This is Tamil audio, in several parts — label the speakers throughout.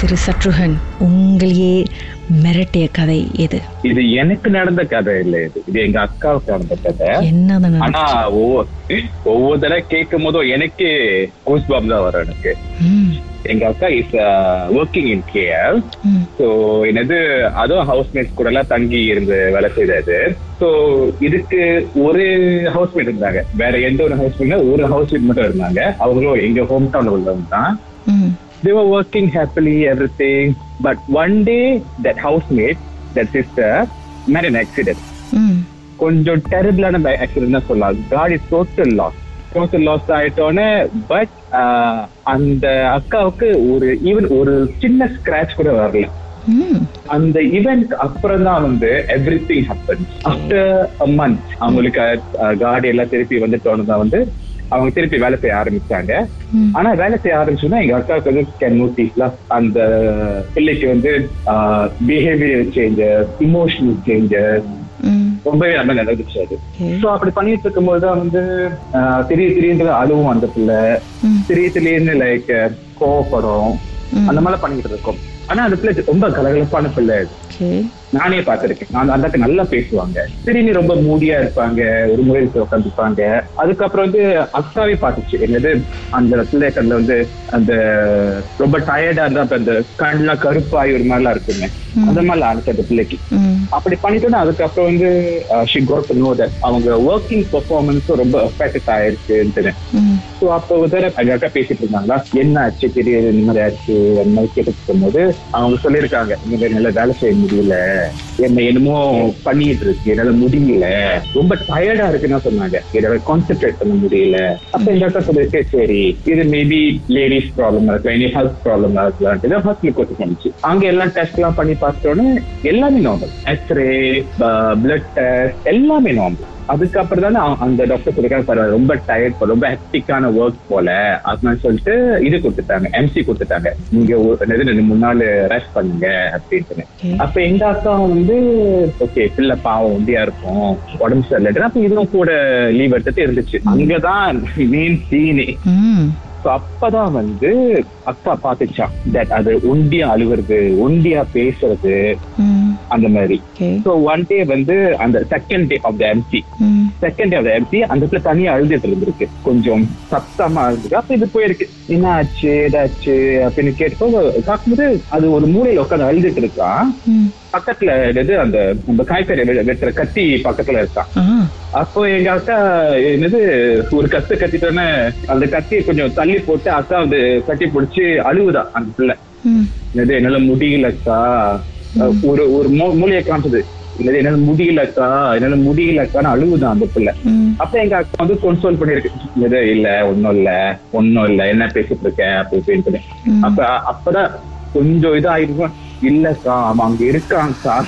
Speaker 1: திரு சத்ருகன் உங்களையே மிரட்டிய கதை எது?
Speaker 2: இது எனக்கு நடந்த கதை இல்ல இது. இது எங்க அக்காவுக்கு நடந்த கதை.
Speaker 1: என்னதான்
Speaker 2: ஆனா? ஒவ்வொரு தடவை கேட்கும் போதும் எனக்கே கூஸ் பாம் தான் வரும் எனக்கு. எங்க அக்கா is working in KL so என்னது அதுவும் ஹவுஸ்மேட்ஸ் கூட எல்லாம் தங்கி இருந்து வேலை செய்தது. ஸோ இதுக்கு ஒரு ஹவுஸ்மேட் இருந்தாங்க. வேற எந்த ஒரு ஹவுஸ்மேட் ஒரு ஹவுஸ்மேட் மட்டும் இருந்தாங்க. அவங்களும் எங்க ஹோம் டவுன் உள்ளவங்க தான். They were working happily, everything. But one day, that housemate, that sister, met an accident.
Speaker 1: ம்,
Speaker 2: கொஞ்சம் டெரிபிளான ஆக்சிடென்ட் தான் சொல்லலாம் காடி டோட்டல் லாஸ் டோட்டல் லாஸ் ஆயிட்டோன்னே பட் அந்த அக்காவுக்கு ஒரு ஈவன் ஒரு சின்ன ஸ்கிராச் கூட வரல
Speaker 1: ம்.
Speaker 2: அந்த ஈவெண்ட் அப்புறம் தான் வந்து everything happen after a month அவங்களுக்கு காடி எல்லாம் திருப்பி வந்துட்டோன்னு தான் வந்து அவங்க திருப்பி வேலை செய்ய ஆரம்பிச்சாங்க. ஆனா வேலை செய்ய ஆரம்பிச்சோன்னா எங்க அக்காவுக்கு வந்து கேன் நோட்டீஸ்லாம் அந்த பிள்ளைக்கு வந்து பிஹேவியர் சேஞ்சஸ் இமோஷனல் சேஞ்சஸ். ரொம்பவே நல்லா நடந்துச்சு அது. ஸோ அப்படி பண்ணிட்டு இருக்கும்போது தான் வந்து திடீர் திடீர்னு அழுவும் அந்த பிள்ளை. திடீர் திடீர்னு லைக் கோவப்படும். அந்த மாதிரிலாம் பண்ணிட்டு இருக்கும் ஆனா அந்த பிள்ளை ரொம்ப கலகலப்பான பிள்ளை அது. நானே பார்த்திருக்கேன். நான் அந்த அக்கா நல்லா பேசுவாங்க. திடீர்னு ரொம்ப மூடியா இருப்பாங்க ஒரு முறையில் உட்காந்துப்பாங்க அதுக்கப்புறம் வந்து அக்காவே பார்த்துச்சு. என்னது? அந்த பிள்ளை கண்ணில் வந்து அந்த ரொம்ப டயர்டா இருந்தா அப்ப அந்த கண்ணெல்லாம் கருப்பாய் ஒரு மாதிரிலாம் இருக்குங்க அந்த மாதிரிலாம் ஆனிச்சு அந்த பிள்ளைக்கு. அப்படி பண்ணிட்டோன்னா அதுக்கப்புறம் வந்து ஷி கோட் நோ தட் அவங்க ஒர்க்கிங் பெர்ஃபார்மன்ஸும் ரொம்ப எஃபெக்ட் ஆயிருக்குன்னு. ஸோ அப்போ எங்க அக்கா பேசிட்டு இருந்தாங்களா? என்ன ஆச்சு? திடீர்னு இந்த மாதிரி ஆச்சு அந்த மாதிரி கேட்டுட்டு இருக்கும்போது அவங்க சொல்லியிருக்காங்க இந்த மாதிரி என்னால வேலை செய்ய முடியல. என்ன என்னமோ பண்ணிட்டு இருக்கு என்னால முடியல. ரொம்ப டயர்டா இருக்குன்னு சொன்னாங்க. என்னால கான்சென்ட்ரேட் பண்ண முடியல. அப்ப இந்த அக்கா சொல்லிருக்கு சரி இது மேபி லேடிஸ் ப்ராப்ளம் இருக்கலாம் இனி ஹெல்த் ப்ராப்ளம் இருக்கலாம். ஹாஸ்பிட்டல் கூட்டு போனிச்சு அங்க எல்லாம் டெஸ்ட் எல்லாம் பண்ணி பார்த்தோன்னே எல்லாமே நார்மல் எக்ஸ்ரே பிளட் டெஸ்ட் எல்லாமே நார்மல் அதுக்கப்புறம் தானே அந்த டாக்டர் சொல்லிருக்காங்க பரவாயில்ல ரொம்ப டயர்ட் ரொம்ப ஹெக்டிக்கான ஒர்க் போல. அப்படின்னு சொல்லிட்டு இது கொடுத்துட்டாங்க எம்சி கொடுத்துட்டாங்க. நீங்க ரெண்டு மூணு நாள் ரெஸ்ட் பண்ணுங்க அப்படின்ட்டு. அப்ப எங்க அக்கா வந்து ஓகே பிள்ளை பாவம் ஒண்டியா இருக்கும் உடம்பு சரியில்லை. அப்ப இதுவும் கூட லீவ் எடுத்துட்டு இருந்துச்சு. அங்கதான் மெயின் சீனே அப்பதான் வந்து அக்கா பாத்துச்சான் தட் அது ஒண்டியா அழுவுறது ஒண்டியா பேசுறது. அந்த மாதிரி. ஸோ ஒன் டே வந்து அந்த second day of the MC. Second day of the MC அந்த இடத்துல தனியா அழுதுட்டு இருந்திருக்கு கொஞ்சம் சத்தமா அழுதுருக்கு அப்ப இது போயிருக்கு என்ன ஆச்சு ஏதாச்சு அப்படின்னு கேட்டப்போ பார்க்கும்போது அது ஒரு மூலையில உட்காந்து அழுதுட்டு இருக்கான். பக்கத்துல என்னது அந்த நம்ம காய்கறி வெட்டுற கத்தி பக்கத்துல இருக்கான். அப்போ எங்க அக்கா என்னது ஒரு கத்து கத்திட்டோன்னே அந்த கத்தியை கொஞ்சம் தள்ளி போட்டு அக்கா வந்து கட்டி பிடிச்சி அழுவுதா அந்த பிள்ளை. என்னது என்னால முடியலக்கா ஒரு ஒரு மூ- மூலையை காமிச்சது இல்லது என்னால முடியலக்கா என்னால முடியலக்கான்னு அழுவுதான் அந்த பிள்ளை. அப்ப எங்க அக்கா வந்து கன்சோல் பண்ணிருக்கு. இது இல்ல ஒண்ணும் இல்ல ஒண்ணும் இல்ல. என்ன பேசிட்டு இருக்க? அப்படி இப்படின்ட்டு.
Speaker 1: ம்.
Speaker 2: அப்ப அப்பதான் கொஞ்சம் இதாயிருக்கும். இல்லக்கா அவன் அங்க இருக்கான்க்கா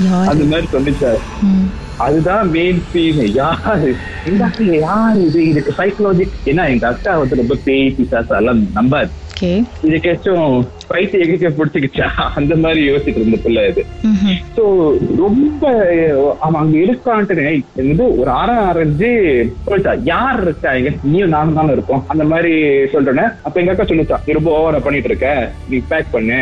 Speaker 1: யார்?
Speaker 2: அந்த மாதிரி சொல்லிச்சு.
Speaker 1: ம்.
Speaker 2: அதுதான் மெயின் சீன் யாரு? அக்கா யாரு இது? இதுக்கு சைக்காலஜி ஏன்னா எங்க அக்கா வந்து ரொம்ப பேய் பிசாசு எல்லாம் நம்பாது.
Speaker 1: Okay.
Speaker 2: இதுக்கேச்சும் பைத்திய எங்க பிடிச்சிக்கிச்சா? அந்த மாதிரி யோசிச்சுட்டு இருந்த பிள்ளை இது. சோ ரொம்ப அவன் அங்க இருக்கான்ட்டு வந்து ஒரு அரை அரைஞ்சு சொல்லிட்டா யார் இருக்கா? இங்க நீயும் நானும் தானே இருக்கோம். அந்த மாதிரி சொல்றேன்னு அப்ப எங்க அக்கா சொல்லிச்சா நீ ரொம்ப ஓவரா பண்ணிட்டு இருக்க நீ பேக் பண்ணு.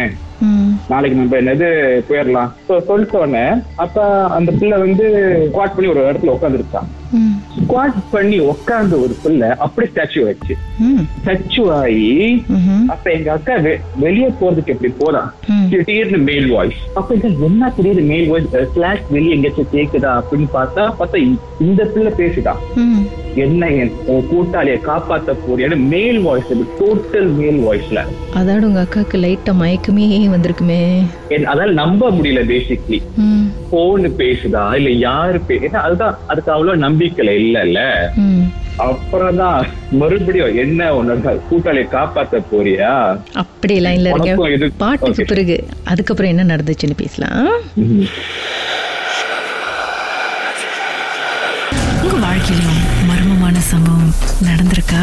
Speaker 2: நாளைக்கு நம்ம என்னது போயிடலாம். ஸோ சொல்லிட்ட உடனே அப்ப அந்த பிள்ளை வந்து ஸ்குவாட் பண்ணி ஒரு இடத்துல உட்காந்துருச்சான். ஸ்குவாட் பண்ணி உட்கார்ந்த ஒரு பிள்ளை அப்படி ஸ்டாச்சு
Speaker 1: ம்.
Speaker 2: ஸ்டாச்சு ஆகி. அப்ப எங்க அக்கா வெளியே போறதுக்கு எப்படி போறான். திடீர்னு மேல் வாய்ஸ் அப்ப இது என்ன திடீர்னு மேல் வாய்ஸ் கிளாஸ் வெளியே எங்கேயாச்சும் கேக்குதா அப்படின்னு பார்த்தா பார்த்தா இந்த பிள்ளை பேசுதா. என்ன என் கூட்டாளியை காப்பாத்த போறியான்னு மேல் வாய்ஸ் டோட்டல் மேல் வாய்ஸ்ல
Speaker 1: அதாடு உங்க அக்காக்கு லைட்டா மயக்கமே வந்திருக்குமே.
Speaker 2: அதால நம்ப முடியல பேசிக்லி
Speaker 1: ம்.
Speaker 2: போன் பேசுதா இல்ல யாரு பே ஏன்னா அதுதான் அதுக்கு அவ்வளவு நம்பிக்கை இல்லல்ல
Speaker 1: ம்.
Speaker 2: அப்புறம் தான் மறுபடியும் என்ன உன்னோட கூட்டாளியை காப்பாத்த போறியா
Speaker 1: அப்படி இருக்க
Speaker 2: இது-
Speaker 1: பாட்டுக்கு. பிறகு அதுக்கப்புறம் என்ன நடந்துச்சுன்னு பேசலாம்.
Speaker 3: உங்க வாழ்க்கையிலும் மர்மமான சம்பவம் நடந்து
Speaker 1: வந்திருக்கா